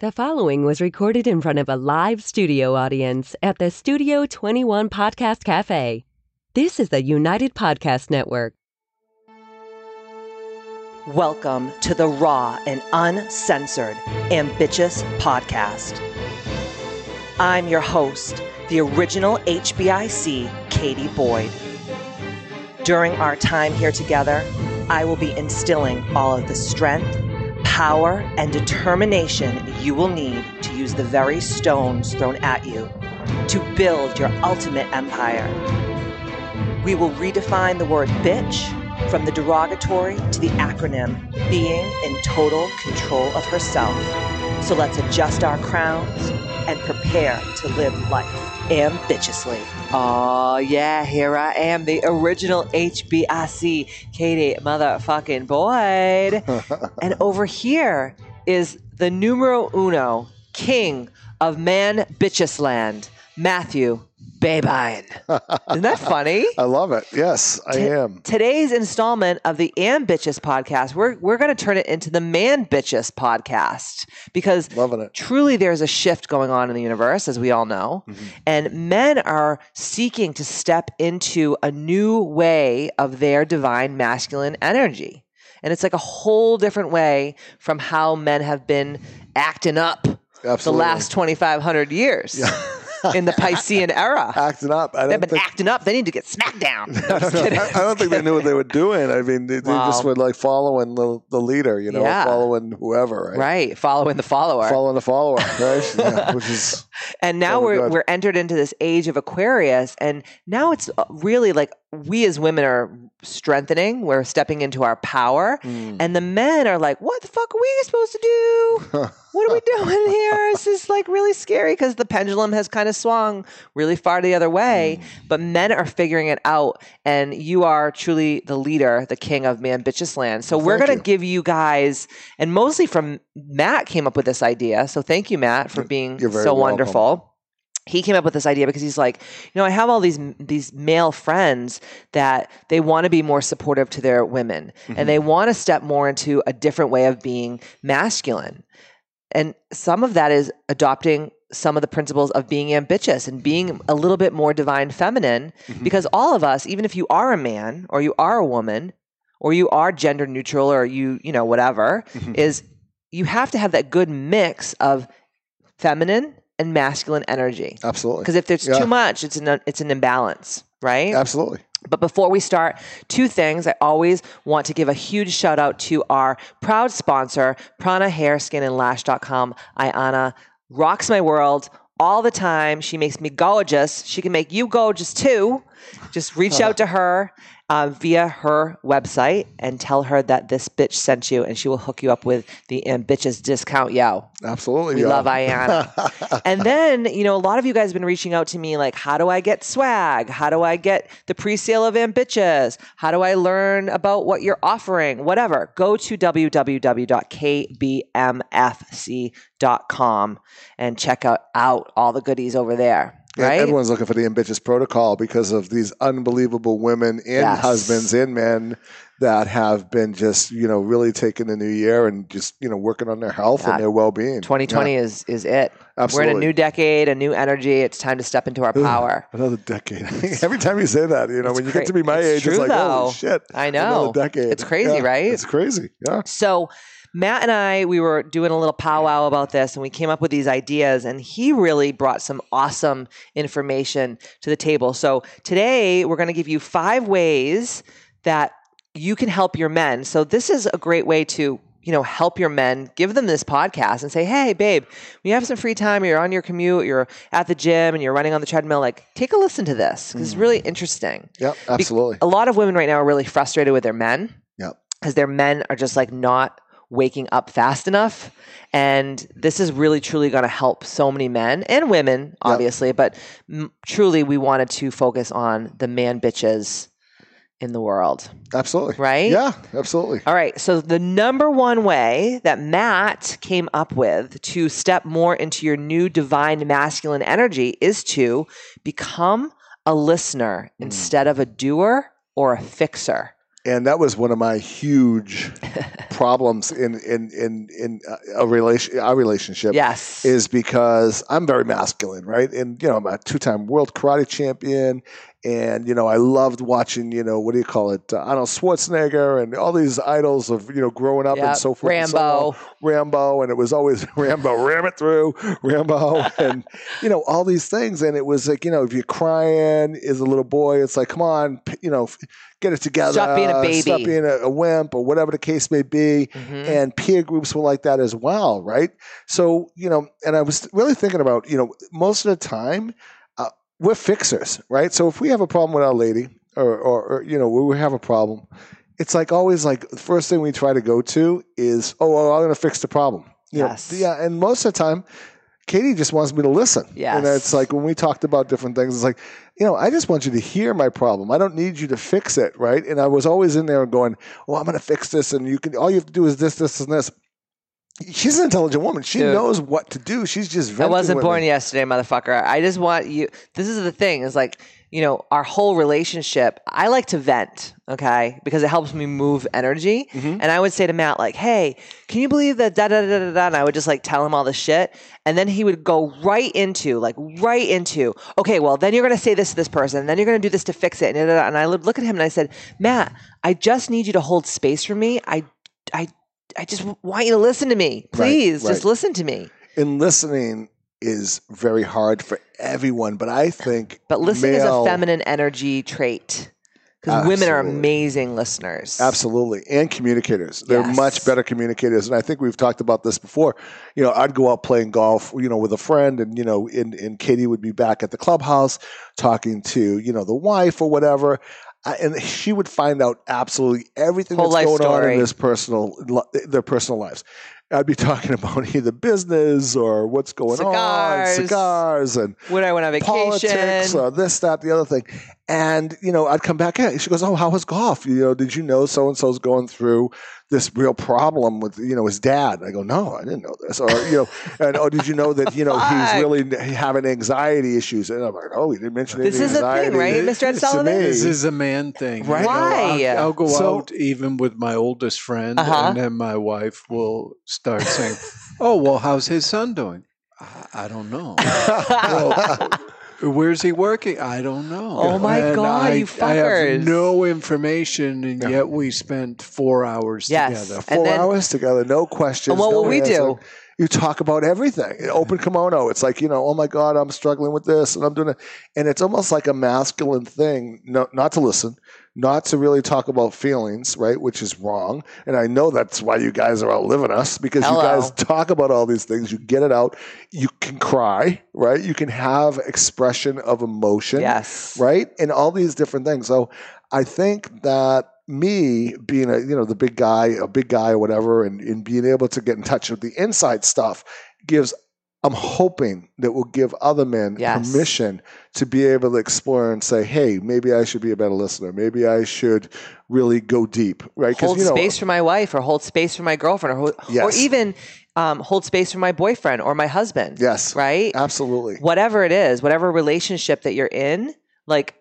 The following was recorded in front of a live studio audience at the Studio 21 Podcast Cafe. This is the United Podcast Network. Welcome to the raw and uncensored Ambitchious Podcast. I'm your host, the original HBIC, Katie Boyd. During our time here together, I will be instilling all of the strength, power, and determination you will need to use the very stones thrown at you to build your ultimate empire. We will redefine the word bitch from the derogatory to the acronym being in total control of herself. So let's adjust our crowns and prepare to live life ambitiously. Oh, yeah, here I am, the original HBIC, Katie motherfucking Boyd. and over here is the numero uno, king of man bitches land, Matthew Babine. Isn't that funny? I love it. Yes, I T- am. Today's installment of the Ambitchious podcast, we're we're going to turn it into the Manbitchious podcast because Loving it. truly there's a shift going on in the universe, as we all know, Mm-hmm. and men are seeking to step into a new way of their divine masculine energy, and it's like a whole different way from how men have been acting up Absolutely. the last 2,500 years in the Piscean era. Acting up. I They've been think. acting up. They need to get smacked down. No, I'm just kidding. I don't think they knew what they were doing. I mean, they, they just Wow. were like following the, the leader, you know, Yeah. following whoever, right? Right, following the follower. Following the follower, right? yeah, which is and now we're we're entered into this age of Aquarius, and now it's uh, really like we as women are strengthening. We're stepping into our power, mm, and the men are like, "What the fuck are we supposed to do? What are we doing here? This is like really scary because the pendulum has kind of swung really far the other way. Mm. But men are figuring it out, and you are truly the leader, the king of Manbitchious land. So Well, we're gonna you. give you guys, and mostly from Matt came up with this idea. So thank you, Matt, for being so welcome. wonderful he came up with this idea because he's like, you know, I have all these these male friends that they want to be more supportive to their women Mm-hmm. and they want to step more into a different way of being masculine. And some of that is adopting some of the principles of being ambitchious and being a little bit more divine feminine Mm-hmm. because all of us, even if you are a man or you are a woman or you are gender neutral or you, you know, whatever, Mhm. is you have to have that good mix of feminine and masculine energy. absolutely. Because if there's Yeah. too much, it's an it's an imbalance, right? Absolutely. But before we start, two things. I always want to give a huge shout out to our proud sponsor, Prana Hair, Skin, and Lash.com. Ayana rocks my world all the time. She makes me gorgeous. She can make you gorgeous too. Just reach out to her uh, via her website and tell her that this bitch sent you, and she will hook you up with the ambitchious discount, yo. Absolutely. We yeah. love Iana. and then, you know, a lot of you guys have been reaching out to me like, how do I get swag? How do I get the pre sale of Ambitchious? How do I learn about what you're offering? Whatever. Go to www.kbmfc.com and check out, out all the goodies over there. Yeah, Right? Everyone's looking for the ambitchious protocol because of these unbelievable women and Yes. husbands and men that have been just, you know, really taking the new year and just, you know, working on their health Yeah. and their well being. 2020 is, is it. We're in a new decade, a new energy. It's time to step into our power. Another decade. Every time you say that, you know, It's when you cra- get to be my it's age, true, it's like, oh shit. I know. Another decade. It's crazy, Yeah, right? It's crazy. Yeah. So Matt and I, we were doing a little powwow about this and we came up with these ideas and he really brought some awesome information to the table. So today we're going to give you five ways that you can help your men. So this is a great way to you know, help your men, give them this podcast and say, hey, babe, when you have some free time, you're on your commute, you're at the gym and you're running on the treadmill, like, take a listen to this because it's mm. really interesting. Yep. Absolutely. A lot of women right now are really frustrated with their men Yep. because their men are just like not waking up fast enough. And this is really truly going to help so many men and women, obviously. But m- truly, we wanted to focus on the man bitches in the world, Absolutely. right? Yeah. Absolutely. All right. So, the number one way that Matt came up with to step more into your new divine masculine energy is to become a listener mm. instead of a doer or a fixer. And that was one of my huge problems in in in in uh, a relation our relationship. Yes. is because I'm very masculine, right? And you know, I'm a two-time world karate champion, and you know, I loved watching, you know, what do you call it, uh, Arnold Schwarzenegger, and all these idols of you know growing up Yep. and so forth. and so Rambo. on. Rambo, and it was always Rambo, ram it through, Rambo, and you know all these things. And it was like, you know, if you're crying as a little boy, it's like, come on, you know, get it together, Stop being a baby. Stop being a, a wimp, or whatever the case may be Mhm. and peer groups were like that as well, right? So, you know, and I was really thinking about, you know, most of the time, we're fixers, right? So if we have a problem with our lady, or, or, or you know, we have a problem, it's like always like the first thing we try to go to is, oh, well, I'm going to fix the problem. You know, Yes. yeah, and most of the time, Katie just wants me to listen. Yes. And it's like when we talked about different things, it's like, you know, I just want you to hear my problem. I don't need you to fix it, right? And I was always in there going, well, I'm going to fix this, and you can. All you have to do is this, this, and this. She's an intelligent woman. She Dude. knows what to do. She's just. I wasn't born me. yesterday, motherfucker. I just want you. This is the thing. Is like you know our whole relationship. I like to vent, okay, because it helps me move energy. Mm-hmm. And I would say to Matt, like, "Hey, can you believe that?" Da da da da da. And I would just like tell him all the shit, and then he would go right into like right into. Okay, well, then you're gonna say this to this person, and then you're gonna do this to fix it. And, da, da, da. and I would look at him and I said, Matt, I just need you to hold space for me. I, I. I just want you to listen to me. Please, just right. listen to me. And listening is very hard for everyone, but I think. But listening is a feminine energy trait. Because women are amazing listeners. Absolutely. And communicators. They're Yes. much better communicators. And I think we've talked about this before. You know, I'd go out playing golf, you know, with a friend and, you know, and, and Katie would be back at the clubhouse talking to, you know, the wife or whatever. Uh, and she would find out absolutely everything Whole that's going on in this personal, their personal lives. I'd be talking about either business or what's going Cigars. on, cigars and When I went on vacation. politics or this, that, the other thing. And, you know, I'd come back in. She goes, Oh, how was golf? You know, did you know so and so's going through this real problem with, you know, his dad? I go, No, I didn't know this. Or, you know, and oh, did you know that, you know, he's really having anxiety issues? And I'm like, Oh, he didn't mention This any is a thing, right, Mr. Ed Sullivan? This is a man thing. you Right. know. Why? I'll, I'll go So- out even with my oldest friend, Uh-huh. and then my wife will start saying, "Oh, well, how's his son doing?" I, I don't know. Where's he working? I don't know. Oh my And God, I, you I have no information, and yet we spent four hours Yes. together. And Four then- hours together, no questions. And what no will we answer. do? You talk about everything. Open kimono. It's like, you know, oh my God, I'm struggling with this and I'm doing it. And it's almost like a masculine thing, no, not to listen, not to really talk about feelings, right? Which is wrong. And I know that's why you guys are outliving us because Hello. you guys talk about all these things. You get it out. You can cry, right? You can have expression of emotion yes. right? And all these different things. So I think that me being a you know the big guy, a big guy or whatever, and, and being able to get in touch with the inside stuff gives. I'm hoping that will give other men Yes. permission to be able to explore and say, "Hey, maybe I should be a better listener. Maybe I should really go deep." Right? Hold you know, space for my wife, or hold space for my girlfriend, or, hold, or even um, hold space for my boyfriend or my husband. yes, Right? absolutely. Whatever it is, whatever relationship that you're in, like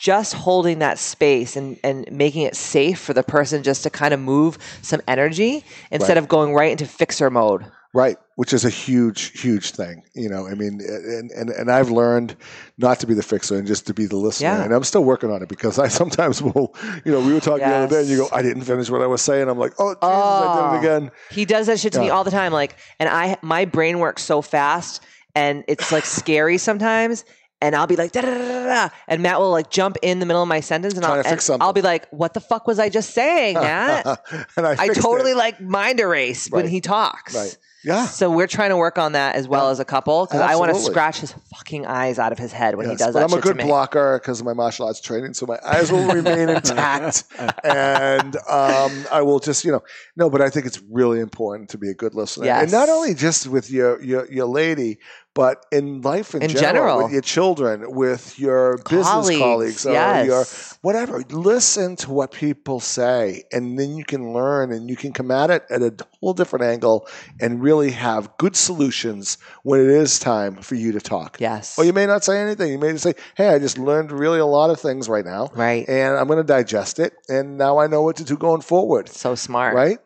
just holding that space and, and making it safe for the person just to kind of move some energy instead Right. of going right into fixer mode. Right, which is a huge, huge thing. You know, I mean, and, and and I've learned not to be the fixer and just to be the listener. Yeah. And I'm still working on it because I sometimes will, you know, we were talking the other day and you go, I didn't finish what I was saying. I'm like, oh, Jesus, I Oh. did it ah. again. He does that shit to me all the time. Like, and I, my brain works so fast and it's like scary sometimes. And I'll be like, da da da da. And Matt will like jump in the middle of my sentence and, I'll, and I'll be like, what the fuck was I just saying, Matt? and I, I totally it. like mind erase when he talks. Right. Yeah. So we're trying to work on that as well as a couple because I want to scratch his fucking eyes out of his head when he does but that I'm a good blocker because of my martial arts training, so my eyes will remain intact, and um, I will just, you know, no. But I think it's really important to be a good listener, and not only just with your your your lady, but in life in, In general, general. with your children, with your business Colleagues, colleagues, or yes. your whatever, listen to what people say, and then you can learn and you can come at it at a whole different angle and really have good solutions when it is time for you to talk. Yes. Or you may not say anything. You may just say, "Hey, I just learned really a lot of things right now, right. and I'm going to digest it, and now I know what to do going forward." So smart. Right?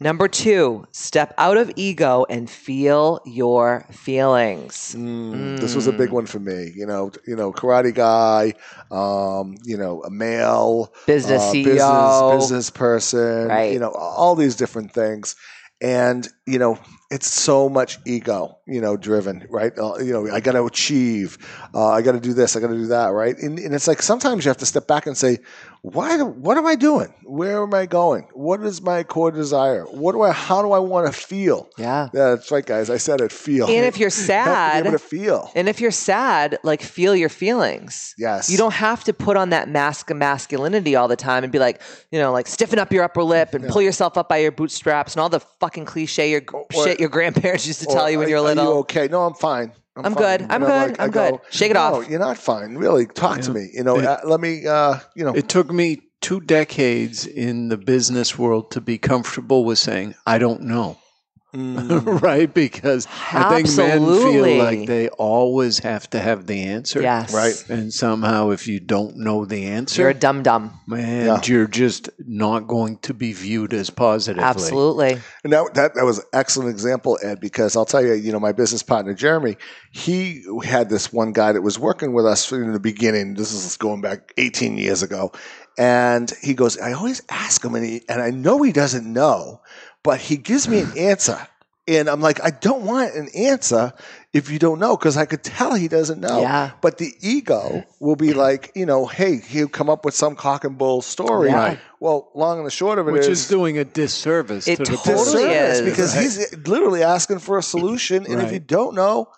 Number two, step out of ego and feel your feelings. Mm, This was a big one for me. You know, you know, karate guy, um, you know, a male Business uh, CEO. business, business person, Right. you know, all these different things. And, you know, it's so much ego, you know, driven, right? Uh, you know, I got to achieve, uh, I got to do this, I got to do that, right? And, and it's like sometimes you have to step back and say, why? What am I doing? Where am I going? What is my core desire? What do I? How do I want to feel? Yeah. Yeah, that's right, guys. I said it. Feel. And if you're You have to be sad, able to feel. and if you're sad, like feel your feelings. Yes. You don't have to put on that mask of masculinity all the time and be like, you know, like stiffen up your upper lip and pull yourself up by your bootstraps and all the fucking cliche your Or- shit your grandparents used to tell you when you're are little. you okay? No, I'm fine. I'm fine." good. I'm good. I I'm good. Shake it no, off. You're not fine. Really, talk to me. You know, Yeah. uh, let me. Uh, you know, It took me two decades in the business world to be comfortable with saying, I don't know. Mm, right? Because I think men feel like they always have to have the answer. Yes. Right. And somehow, if you don't know the answer, You're a dum dum. man, Yeah. you're just not going to be viewed as positively. Absolutely. and that, that that was an excellent example, Ed. Because I'll tell you, you know, my business partner Jeremy, he had this one guy that was working with us in the beginning. This is going back 18 years ago, and he goes, I always ask him, and he, and I know he doesn't know, but he gives me an answer. And I'm like, I don't want an answer if you don't know, because I could tell he doesn't know. Yeah. But the ego will be like, you know, hey, he'll come up with some cock and bull story. Yeah. Right. Well, long and the short of it Which is, is doing a disservice It to the totally disservice is. because Right. he's literally asking for a solution. And if you don't know,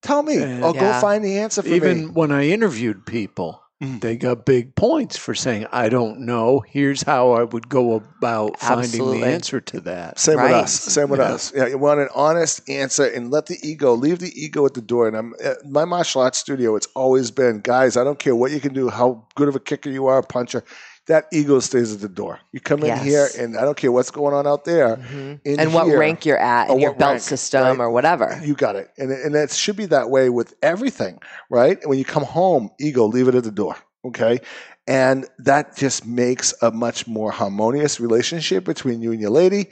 tell me I'll Yeah. go find the answer for you. Even me. when I interviewed people, Mm. they got big points for saying, I don't know. Here's how I would go about finding the answer to that. Same Right. with us. Same with Yeah. us. Yeah, you want an honest answer and let the ego leave the ego at the door. And I'm at my martial arts studio. It's always been, guys. I don't care what you can do, how good of a kicker you are, a puncher. That ego stays at the door. You come in Yes. here, and I don't care what's going on out there. Mhm. In And what here, rank you're at in your belt rank, system right? or whatever. You got it. And, and it should be that way with everything, right? When you come home, ego, leave it at the door. Okay. And that just makes a much more harmonious relationship between you and your lady.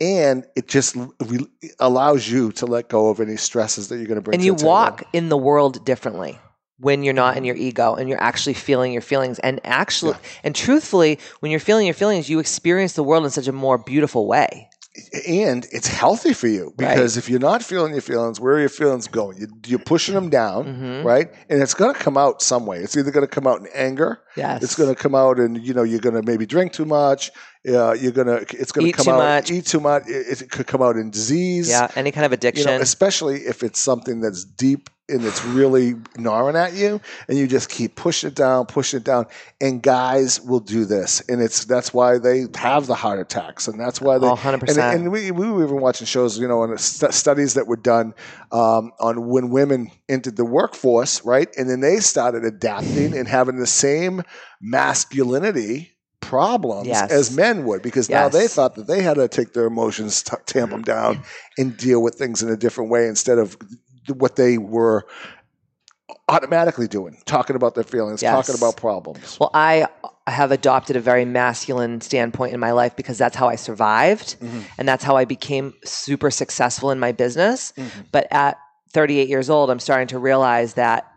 And it just re- allows you to let go of any stresses that you're going to bring and you walk in the world differently when you're not in your ego and you're actually feeling your feelings and actually and truthfully when you're feeling your feelings you experience the world in such a more beautiful way and it's healthy for you Right. because if you're not feeling your feelings, where are your feelings going? You, you're pushing them down, Mhm. right? And it's going to come out some way. It's either going to come out in anger, yes it's going to come out and you know you're going to maybe drink too much. Uh, you're going to it's going to Eat come too out much. eat too much. It, it could come out in disease. yeah any kind of You addiction know, especially if it's something that's deep and it's really gnawing at you, and you just keep pushing it down, pushing it down. And guys will do this, and it's that's why they have the heart attacks, and that's why they Oh, 100%. and, and we, we were even watching shows, you know, and st- studies that were done um, on when women entered the workforce, right? And then they started adapting and having the same masculinity problems Yes. as men would because now they thought that they had to take their emotions, t- tamp them down, and deal with things in a different way instead of what they were automatically doing, talking about their feelings, Yes. talking about problems. well i have adopted a very masculine standpoint in my life because that's how i survived Mhm. and that's how i became super successful in my business Mhm. but at 38 years old i'm starting to realize that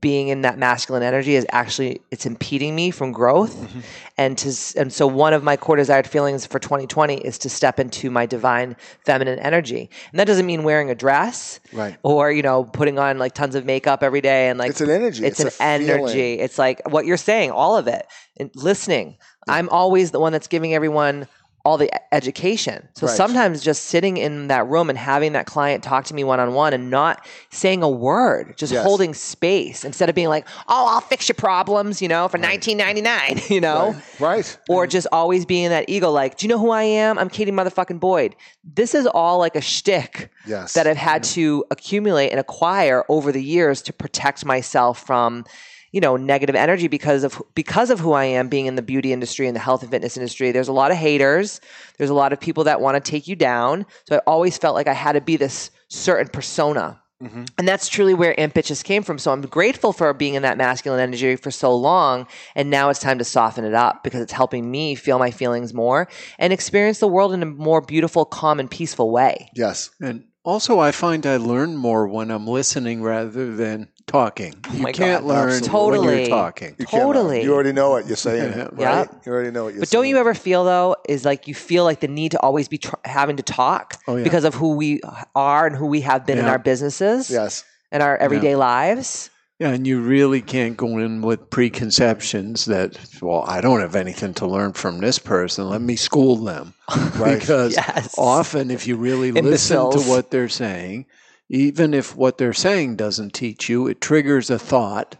being in that masculine energy is actually it's impeding me from growth Mhm. and to and so one of my core desired feelings for 2020 is to step into my divine feminine energy and that doesn't mean wearing a dress Right. or you know putting on like tons of makeup every day and like it's an energy. it's, a an feeling. energy it's like what you're saying all of it and listening i'm always the one that's giving everyone all the education. So Right. sometimes just sitting in that room and having that client talk to me one on one and not saying a word, just Yes. holding space instead of being like, "Oh, I'll fix your problems," you know, for 19.99, you know? Right. Or just always being in that ego, like, do you know who I am? I'm Katie motherfucking Boyd. This is all like a shtick Yes. that I've had to accumulate and acquire over the years to protect myself from, you know, negative energy because of because of who I am being in the beauty industry and the health and fitness industry. There's a lot of haters. There's a lot of people that want to take you down. So I always felt like I had to be this certain persona. Mm-hmm. And that's truly where Ambitchious came from. So I'm grateful for being in that masculine energy for so long. And now it's time to soften it up because it's helping me feel my feelings more and experience the world in a more beautiful, calm, and peaceful way. Yes. And also, I find I learn more when I'm listening rather than talking. Oh you Oh my can't God, learn when Totally. you're talking. You can't, Totally. You already know what You're saying. Yeah. Right? Yeah. You already know what you're saying. But saying. don't you ever feel though is like you feel like the need to always be tr- having to talk Oh, yeah. because of who we are and who we have been in our businesses Yes. and our everyday lives. Yeah, and you really can't go in with preconceptions that, well, I don't have anything to learn from this person. Let me school them. Right. Because Yes. often, if you really listen to what they're saying, even if what they're saying doesn't teach you, it triggers a thought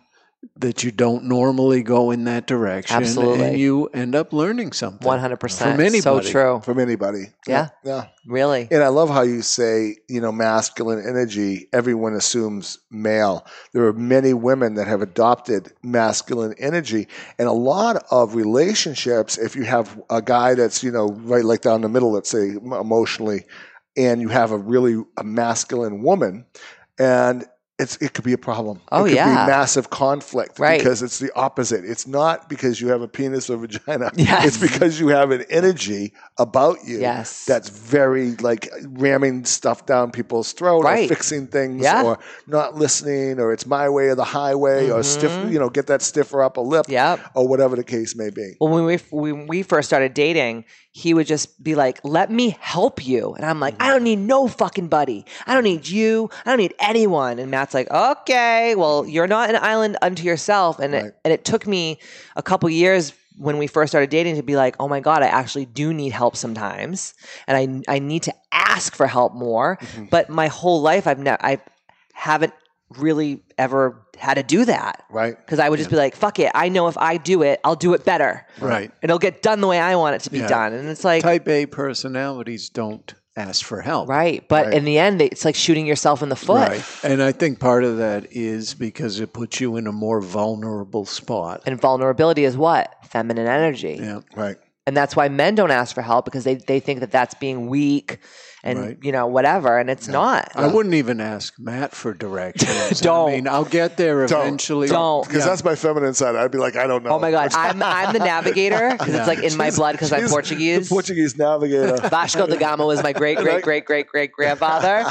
that you don't normally go in that direction. Absolutely. And you end up learning something. One hundred percent. From anybody. So anybody. true. From anybody. Yeah. Yeah. Really. And I love how you say, you know, masculine energy, everyone assumes male. There are many women that have adopted masculine energy. And a lot of relationships, if you have a guy that's, you know, right like down the middle, let's say emotionally, and you have a really a masculine woman, and it's, it could be a problem. Oh, it could yeah. be massive conflict Right. because it's the opposite. It's not because you have a penis or vagina. Yes. It's because you have an energy about you Yes. that's very like ramming stuff down people's throat Right. or fixing things Yeah. or not listening or it's my way or the highway or stiff you know get that stiffer upper lip Yep. or whatever the case may be Well, when we when we first started dating, he would just be like, "Let me help you," and I'm like, Mm-hmm. "I don't need no fucking buddy. I don't need you. I don't need anyone." And Matt's like, "Okay, well, you're not an island unto yourself." And Right. it, and it took me a couple years when we first started dating to be like, "Oh my god, I actually do need help sometimes, and I I need to ask for help more." Mm-hmm. But my whole life, I've never I haven't really ever had to do that right because I would just be like, "Fuck it, I know if I do it, I'll do it better." Right. And it'll get done the way I want it to be Yeah. done. And it's like, Type A personalities don't ask for help. right. But Right. in the end, it's like shooting yourself in the foot. Right. And I think part of that is because it puts you in a more vulnerable spot. And vulnerability is what? Feminine energy. Yeah. right And that's why men don't ask for help because they, they think that that's being weak and, Right. you know, whatever. And it's not. I wouldn't even ask Matt for directions. Don't. I mean, I'll get there Don't. eventually. Don't. because Yeah. that's my feminine side i'd be like i don't know Oh my God. I'm, I'm the navigator because Yeah. it's like in my blood because I'm Portuguese. the portuguese navigator Vasco da Gama was my great, great, great, great, great grandfather.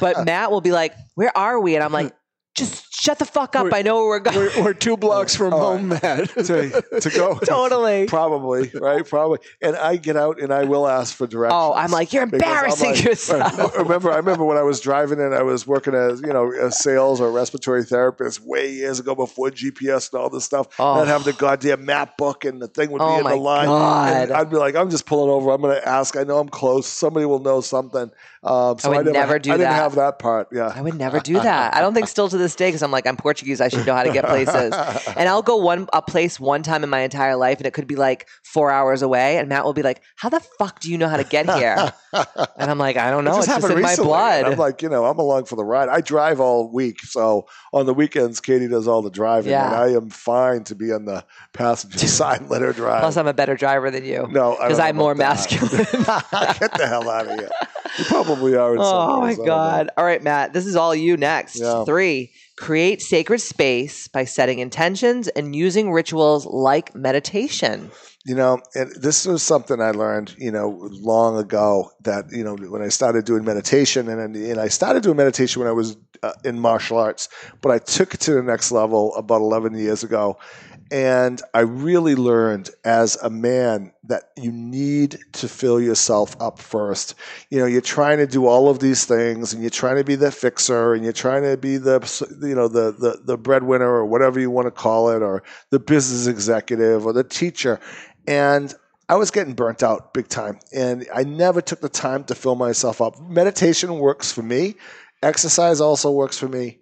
But Matt will be like, Where are we? And I'm like, Just shut the fuck up. I know where we're going. We're, we're two blocks from Oh, home, Matt. to, to go Totally. probably right probably and i get out and i will ask for directions Oh, I'm like, you're embarrassing like- yourself. I remember, I remember when I was driving and I was working as you know a sales or respiratory therapist way years ago before GPS and all this stuff. Oh. And I'd have the goddamn map book and the thing would Oh be in my the line. God. And I'd be like, I'm just pulling over. I'm going to ask. I know I'm close. Somebody will know something. Um, so I would never, never do I didn't that. have that part. Yeah. I would never do that. I don't think still to this day because I'm like I'm Portuguese. I should know how to get places. And I'll go one a place one time in my entire life, and it could be like four hours away. And Matt will be like, "How the fuck do you know how to get here?" And I'm like, "I don't know. It It's just just happened in my blood." and I'm like, you know, I'm along for the ride. I drive all week, so on the weekends, Katie does all the driving, Yeah. and I am fine to be on the passenger side. Let her drive. Plus, I'm a better driver than you. No, because I'm more that. masculine. Get the hell out of here. You probably are. In some Oh my god! All right, Matt. This is all you next. Yeah. Three. Create sacred space by setting intentions and using rituals like meditation. You know, and this was something I learned, you know, long ago. That you know, when I started doing meditation, and and I started doing meditation when I was uh, in martial arts, but I took it to the next level about eleven years ago, and I really learned as a man that you need to fill yourself up first. You know, you're trying to do all of these things, and you're trying to be the fixer, and you're trying to be the, you know, the the, the breadwinner or whatever you want to call it, or the business executive or the teacher, and I was getting burnt out big time, and I never took the time to fill myself up. Meditation works for me. Exercise also works for me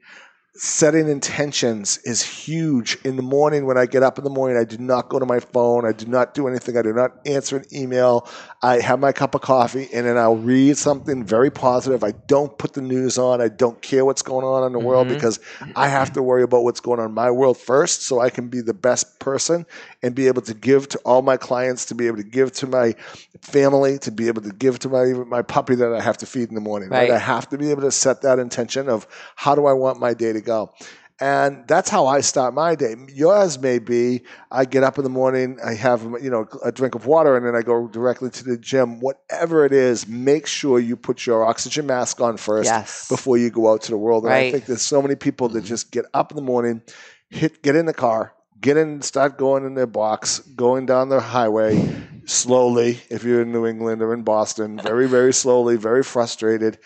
setting intentions is huge. In the morning when i get up in the morning i do not go to my phone. I do not do anything. I do not answer an email. I have my cup of coffee and then i'll read something very positive. I don't put the news on. I don't care what's going on in the mm-hmm. world because i have to worry about what's going on in my world first so i can be the best person and be able to give to all my clients to be able to give to my family to be able to give to my my puppy that i have to feed in the morning right, right? i have to be able to set that intention of how do i want my day to go. And that's how I start my day. Yours may be I get up in the morning, I have you know a drink of water, and then I go directly to the gym. Whatever it is, make sure you put your oxygen mask on first yes. before you go out to the world. And right. I think there's so many people that mm-hmm. just get up in the morning, hit, get in the car, get in, start going in their box, going down the highway slowly. If you're in New England or in Boston, very very slowly, very frustrated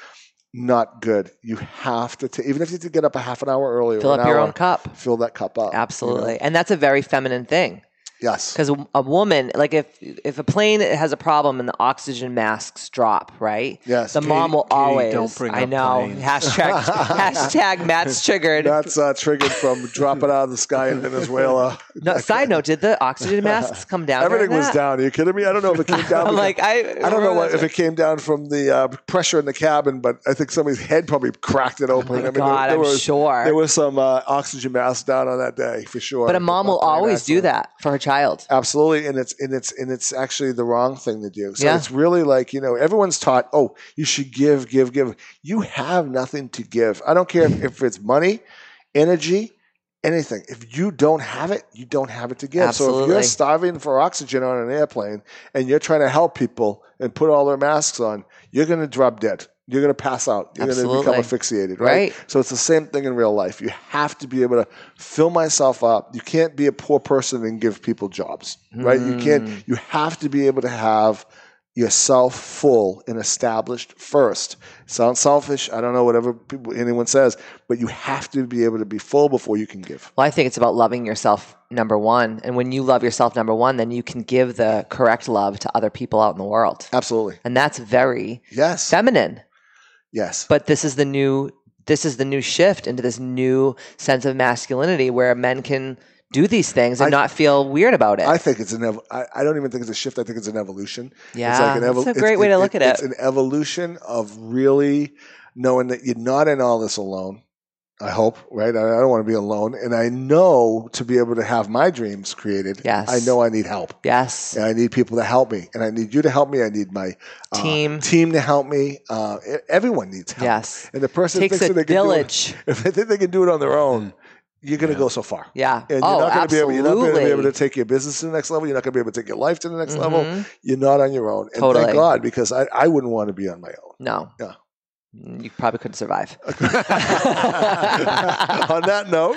not good. You have to, t- even if you have to get up a half an hour earlier, fill up your hour, own cup. Fill that cup up. Absolutely, you know? and that's a very feminine thing. Yes. Because a woman, like if if a plane has a problem and the oxygen masks drop, right? Yes. The mom will Katie, always. don't bring I up know. planes. Hashtag hashtag Matt's triggered. That's uh, triggered from dropping out of the sky in Venezuela. No, side note: Did the oxygen masks come down? Everything was that? down. Are you kidding me? I don't know if it came down. I'm like I. I don't know what, if it came down from the uh, pressure in the cabin, but I think somebody's head probably cracked it open. Oh I mean, God, there, there I'm was, sure there was some uh, oxygen masks down on that day for sure. But a mom will always do that for her child. Absolutely and it's and it's and it's actually the wrong thing to do. So Yeah. it's really like you know everyone's taught, oh, you should give, give, give. You have nothing to give. I don't care if, if it's money, energy, anything. If you don't have it, you don't have it to give. So if you're starving for oxygen on an airplane and you're trying to help people and put all their masks on, you're going to drop dead. You're going to pass out. You're going to become asphyxiated, right? Right. So it's the same thing in real life. You have to be able to fill myself up. You can't be a poor person and give people jobs, right? You can't. Hmm. You have to be able to have yourself full and established first. Sounds selfish. I don't know whatever people, anyone says, but you have to be able to be full before you can give. Well, I think it's about loving yourself number one, and when you love yourself number one, then you can give the correct love to other people out in the world, Absolutely. and that's very Yes. feminine. Yes. But this is the new this is the new shift into this new sense of masculinity where men can do these things and I- not feel weird about it. I think it's an. Ev- I, I don't even think it's a shift. I think it's an evolution. Yeah, it's like an that's a it's- great way to look at it. It's an evolution of really knowing that you're not in all this alone. I hope, right? I, I don't want to be alone, and I know to be able to have my dreams created. Yes. I know I need help. yes. And I need people to help me, and I need you to help me. I need my uh, Team. team to help me. Uh, everyone needs help. Yes. And the person Takes thinks a that they can do it, if they think they can do it on their own, you're going to go so far. Yeah. And you're oh, not going to be able. You're not going to be able to take your business to the next level. You're not going to be able to take your life to the next level. Mhm. You're not on your own. And Totally. thank God, because I, I wouldn't want to be on my own. No. Yeah. You probably couldn't survive. on that note,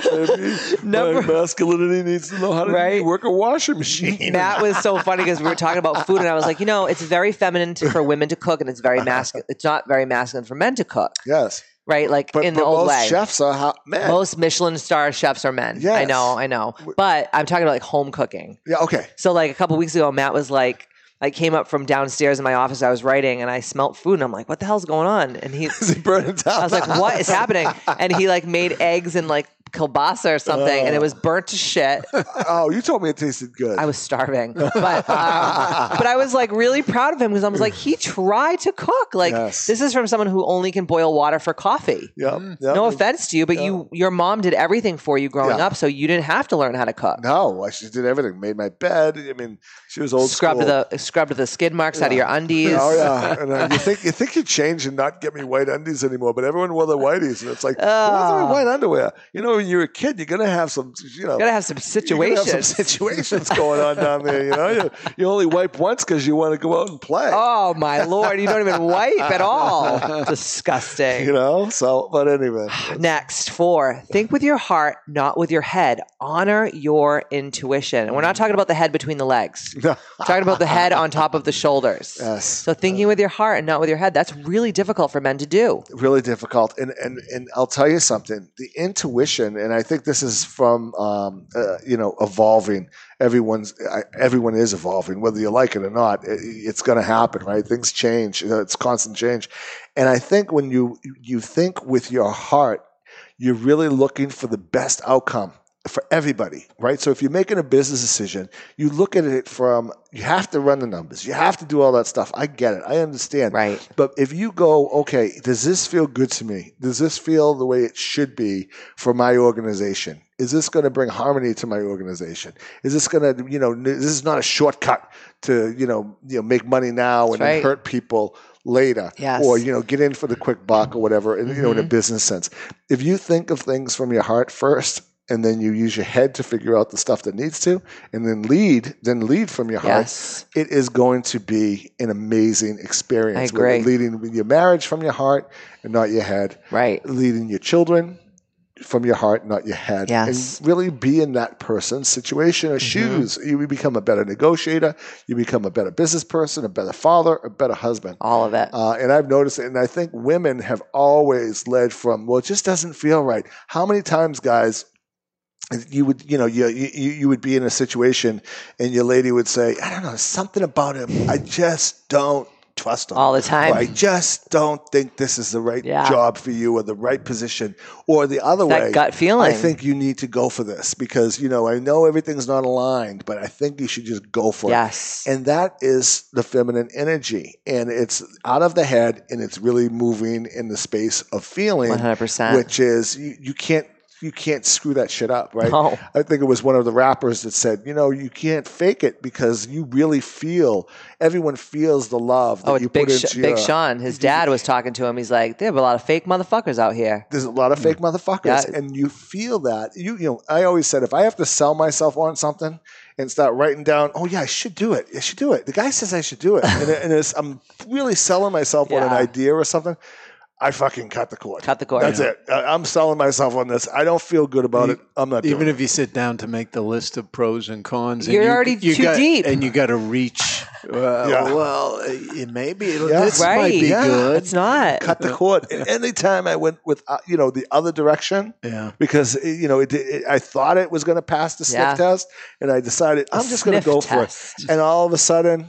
maybe Number- masculinity needs to know how to Right. work a washing machine. Matt was so funny because we were talking about food, and I was like, you know, it's very feminine to, for women to cook, and it's very masculine. It's not very masculine for men to cook, yes, right? Like but, in the but old most way. chefs are how, men. Most Michelin star chefs are men. I know, I know. But I'm talking about like home cooking. yeah, okay. So like a couple weeks ago, Matt was like, I came up from downstairs in my office. I was writing, and I smelt food, and I'm like, "What the hell's going on?" And he, Is it burning down? I was like, "What is happening?" And he like made eggs and like kielbasa or something, and it was burnt to shit. oh, you told me it tasted good. I was starving, but um, but I was like really proud of him because I was like, he tried to cook. Like Yes. this is from someone who only can boil water for coffee. Yep, Mm. yep. No offense to you, but you your mom did everything for you growing Yeah. up, so you didn't have to learn how to cook. No, she did everything. Made my bed. I mean, she was old Scrubbed school. the scrubbed the skid marks out of your undies. Oh yeah, and uh, you think you think you change and not get me white undies anymore, but everyone wore the whiteies, and it's like, where's my white underwear? You know, when you're a kid, you're gonna have some, you know, You gotta have some you're have situations. some situations going on down there. You know, you, you only wipe once because you want to go out and play. Oh my lord, you don't even wipe at all. Disgusting. You know, so but anyway, Next, four, think with your heart, not with your head. Honor your intuition. And we're not talking about the head between the legs. We're talking about the head on top of the shoulders. yes, So thinking with your heart and not with your head, that's really difficult for men to do. really difficult. And and and I'll tell you something. The intuition and I think this is from um, uh, you know evolving. Everyone's I- everyone is evolving, whether you like it or not. It, it's going to happen, right? Things change. It's constant change, and I think when you you think with your heart, you're really looking for the best outcome for everybody, right? So if you're making a business decision, you look at it from you have to run the numbers, you have to do all that stuff. I get it, I understand. Right. But if you go, okay, does this feel good to me? Does this feel the way it should be for my organization? Is this going to bring harmony to my organization? Is this going to, you know, this is not a shortcut to, you know, you know, make money now and That's then right. hurt people later, Yes. or you know, get in for the quick buck or whatever. And, You know, in a mm-hmm. business sense, if you think of things from your heart first. And then you use your head to figure out the stuff that needs to, and then lead, then lead from your heart Yes. it is going to be an amazing experience. I agree. Leading with your marriage from your heart and not your head. Right. Leading your children from your heart, not your head. Yes. And really be in that person's situation or shoes. You become a better negotiator. You become a better business person, a better father, a better husband. All of it. Uh, and I've noticed it, and I think women have always led from, well, it just doesn't feel right. How many times, guys, you would, you know, you, you, you would be in a situation and your lady would say, I don't know, something about him. I just don't trust him. All the time. Or I just don't think this is the right Yeah. job for you or the right position. Or the other That way, gut feeling. I think you need to go for this because, you know, I know everything's not aligned, but I think you should just go for it. Yes. And that is the feminine energy. And it's out of the head and it's really moving in the space of feeling, 100%. which is you, you can't you can't screw that shit up, right? No. I think it was one of the rappers that said, you know, you can't fake it because you really feel everyone feels the love that Oh, you Big, put Sh- into Big Sean. His dad was talking to him. He's like, "There are a lot of fake motherfuckers out here." There's a lot of fake mm. motherfuckers, Yeah. and you feel that. You you know, I always said if I have to sell myself on something and start writing down, oh yeah, I should do it. I should do it. The guy says I should do it, and, and it's, I'm really selling myself on an idea or something. I fucking cut the cord. Cut the cord. That's it. I- I'm selling myself on this. I don't feel good about You- it. I'm not Even doing if you sit down to make the list of pros and cons, and You're you- already you too got- deep. and you got to reach. Well, Yeah. well, uh, maybe it'll, Yeah. this Right. might be Yeah. good. It's not. cut the cord. And anytime I went with uh, you know the other direction, Yeah. because you know it, it, I thought it was going to pass the sniff Yeah. test, and I decided I'm just going to go test. for it. And all of a sudden,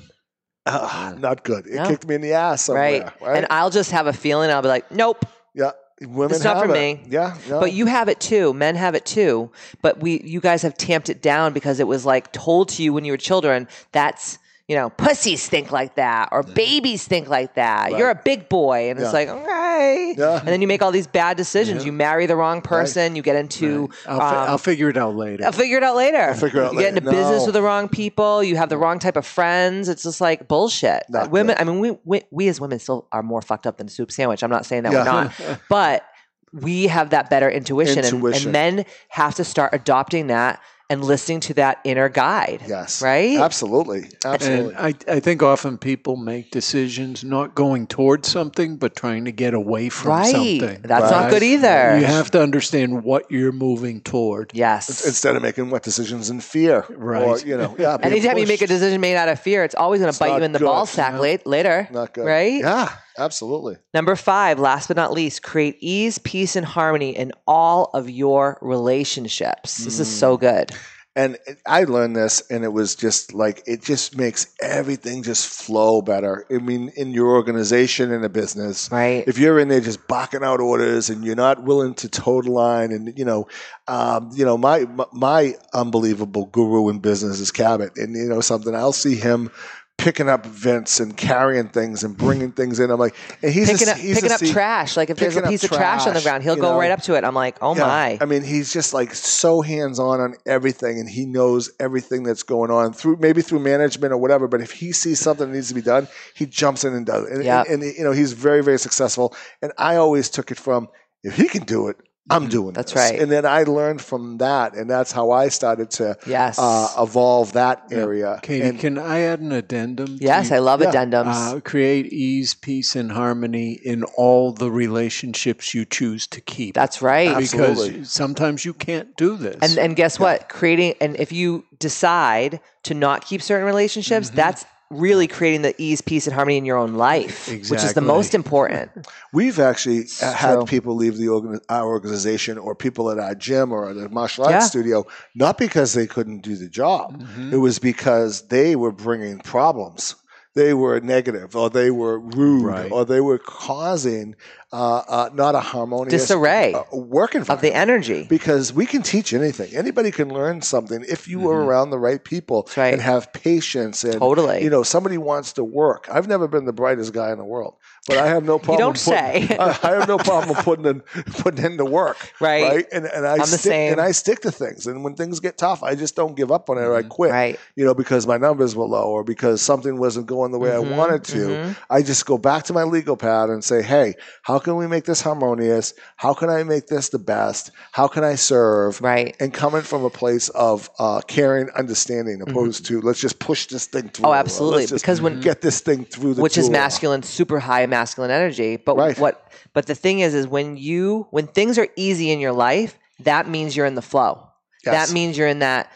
uh, not good. It No. kicked me in the ass somewhere. right. Right. And I'll just have a feeling. I'll be like, "Nope." yeah. Women It's not for it. me. Yeah. No. But you have it too. Men have it too. But we, you guys have tamped it down because it was like told to you when you were children. That's you know, pussies think like that, or babies think like that. You're a big boy, and it's like, okay. Yeah. And then you make all these bad decisions. You marry the wrong person. You get into. I'll, fi- um, I'll figure it out later. I'll figure it out later. I'll figure it out You get later. into business with the wrong people. You have the wrong type of friends. It's just like bullshit. Not women. good. I mean, we, we we as women still are more fucked up than a soup sandwich. I'm not saying that we're not, but we have that better intuition, and- Intuition. And, men have to start adopting that and listening to that inner guide. yes. Right. Absolutely. Absolutely. And I, I think often people make decisions not going towards something, but trying to get away from Right. something. That's not good either. You have to understand what you're moving toward. yes. Instead of making what decisions in fear, Right. Or you know, yeah. being Anytime you make a decision made out of fear, it's always going to bite you in the good. ball sack No. late, later. not good, Right? Yeah. Absolutely. Number five, last but not least, create ease, peace, and harmony in all of your relationships. This is Mm. so good. And I learned this, and it was just like it just makes everything just flow better. I mean, in your organization in a business, Right. If you're in there just barking out orders and you're not willing to toe the line, and you know, um, you know, my my unbelievable guru in business is Cabot, and you know something, I'll see him picking up events and carrying things and bringing things in. I'm like, and he's Picking a, up, he's picking a up trash. Like if there's a piece of trash on the ground, he'll go know. right up to it. I'm like, oh Yeah. my. I mean, he's just like so hands on on everything, and he knows everything that's going on through maybe through management or whatever. But if he sees something that needs to be done, he jumps in and does it. And, Yeah. and, and, you know, he's very very successful. And I always took it from if he can do it, I'm doing. Mm-hmm. That's this. right. And then I learned from that, and that's how I started to Yes. uh, evolve that area. Katie, And- can I add an addendum? to yes, I love yeah. addendums. uh, create ease, peace, and harmony in all the relationships you choose to keep. That's right. Absolutely. because sometimes you can't do this. And and guess what? Creating and if you decide to not keep certain relationships, Mm-hmm. that's really creating the ease, peace, and harmony in your own life, which is the most important. We've actually uh, had people leave the organ- our organization or people at our gym or at a martial arts Yeah. studio, not because they couldn't do the job. Mhm. It was because they were bringing problems. They were negative, or they were rude, Right. or they were causing uh, uh, not a harmonious Disarray uh, work Of the energy. because we can teach anything. Anybody can learn something if you are Mhm. around the right people right. and have patience and Totally. you know somebody wants to work. I've never been the brightest guy in the world, but I have no problem. don't putting- say. I, I have no problem putting in putting in the work. Right. Right. And and I I'm the stick same. and I stick to things. And when things get tough, I just don't give up on it or I quit. Right. You know, because my numbers were low or because something wasn't going the way Mhm, I wanted to. mhm. I just go back to my legal pad and say, hey, how can we make this harmonious? How can I make this the best? How can I serve? Right. And coming from a place of uh, caring, understanding, opposed to let's just push this thing through. Mm-hmm. Oh, absolutely. Because when get this thing through the which is masculine, super high masculine energy. But Right. what? But the thing is, is when you when things are easy in your life, that means you're in the flow. Yes. That means you're in that.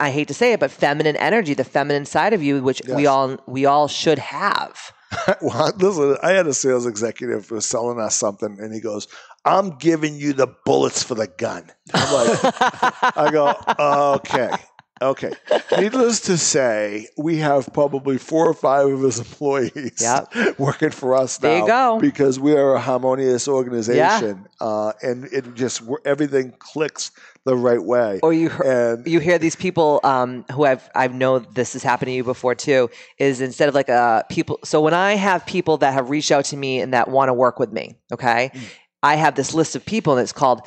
I hate to say it, but feminine energy, the feminine side of you, which we all we all should have. listen, I had a sales executive who was selling us something, and he goes, "I'm giving you the bullets for the gun." I'm like, I go, okay. Okay. Needless to say, we have probably four or five of his employees Yep. working for us now. There you go. Because we are a harmonious organization, uh, and it just everything clicks the right way. or you and you hear these people um, who I've I've know this has happened to you before too. Is instead of like a people. So when I have people that have reached out to me and that want to work with me, okay, Mm. I have this list of people and it's called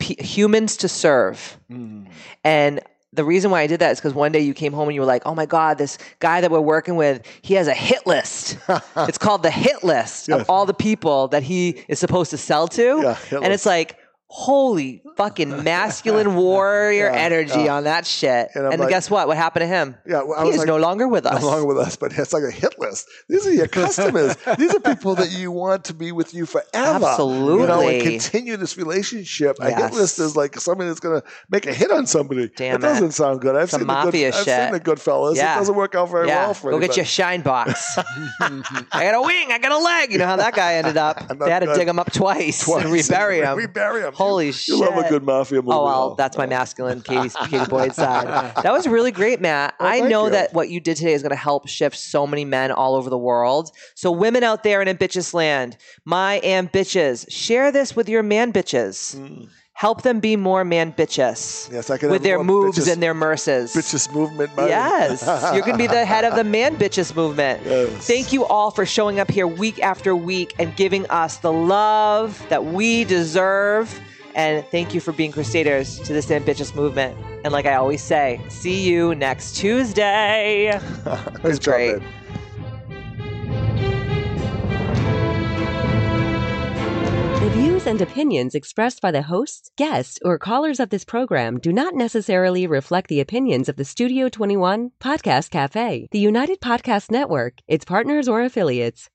P- humans to serve. Mm. And the reason why I did that is because one day you came home and you were like, "Oh my God, this guy that we're working with, he has a hit list. it's called the hit list Yes. of all the people that he is supposed to sell to." Yeah, and it's like, holy fucking masculine warrior Yeah, energy yeah. on that shit. And And, like- guess what? What happened to him? yeah, well, I he was is like, no longer with us. no longer with us, but it's like a hit list. These are your customers. These are people that you want to be with you forever. Absolutely. You know, and continue this relationship. A hit Yes. list is like somebody that's going to make a hit on somebody. Damn it doesn't sound good. I've Some seen mafia the good, shit. I've seen the Goodfellas. Yeah. It doesn't work out very well for them. go get your shine box. I got a wing. I got a leg. You know how that guy ended up? They had to dig him up twice, Twice. and rebury him. Rebury him. Holy you, shit! You love a good mafia movie. Oh well, that's my masculine Katie, Katie Boyd side. That was really great, Matt. Well, I know you. that what you did today is going to help shift so many men all over the world. So, women out there in ambitchious land, my ambitches, share this with your man bitches. Mm. Help them be more man bitches Yes, I can with their moves bitches- and their merces. bitches movement. buddy. Yes, you're going to be the head of the man bitches movement. Yes. Thank you all for showing up here week after week and giving us the love that we deserve. And thank you for being crusaders to this ambitchious movement. And like I always say, see you next Tuesday. It was great. The views and opinions expressed by the hosts, guests, or callers of this program do not necessarily reflect the opinions of the Studio 21 Podcast Cafe, the United Podcast Network, its partners, or affiliates.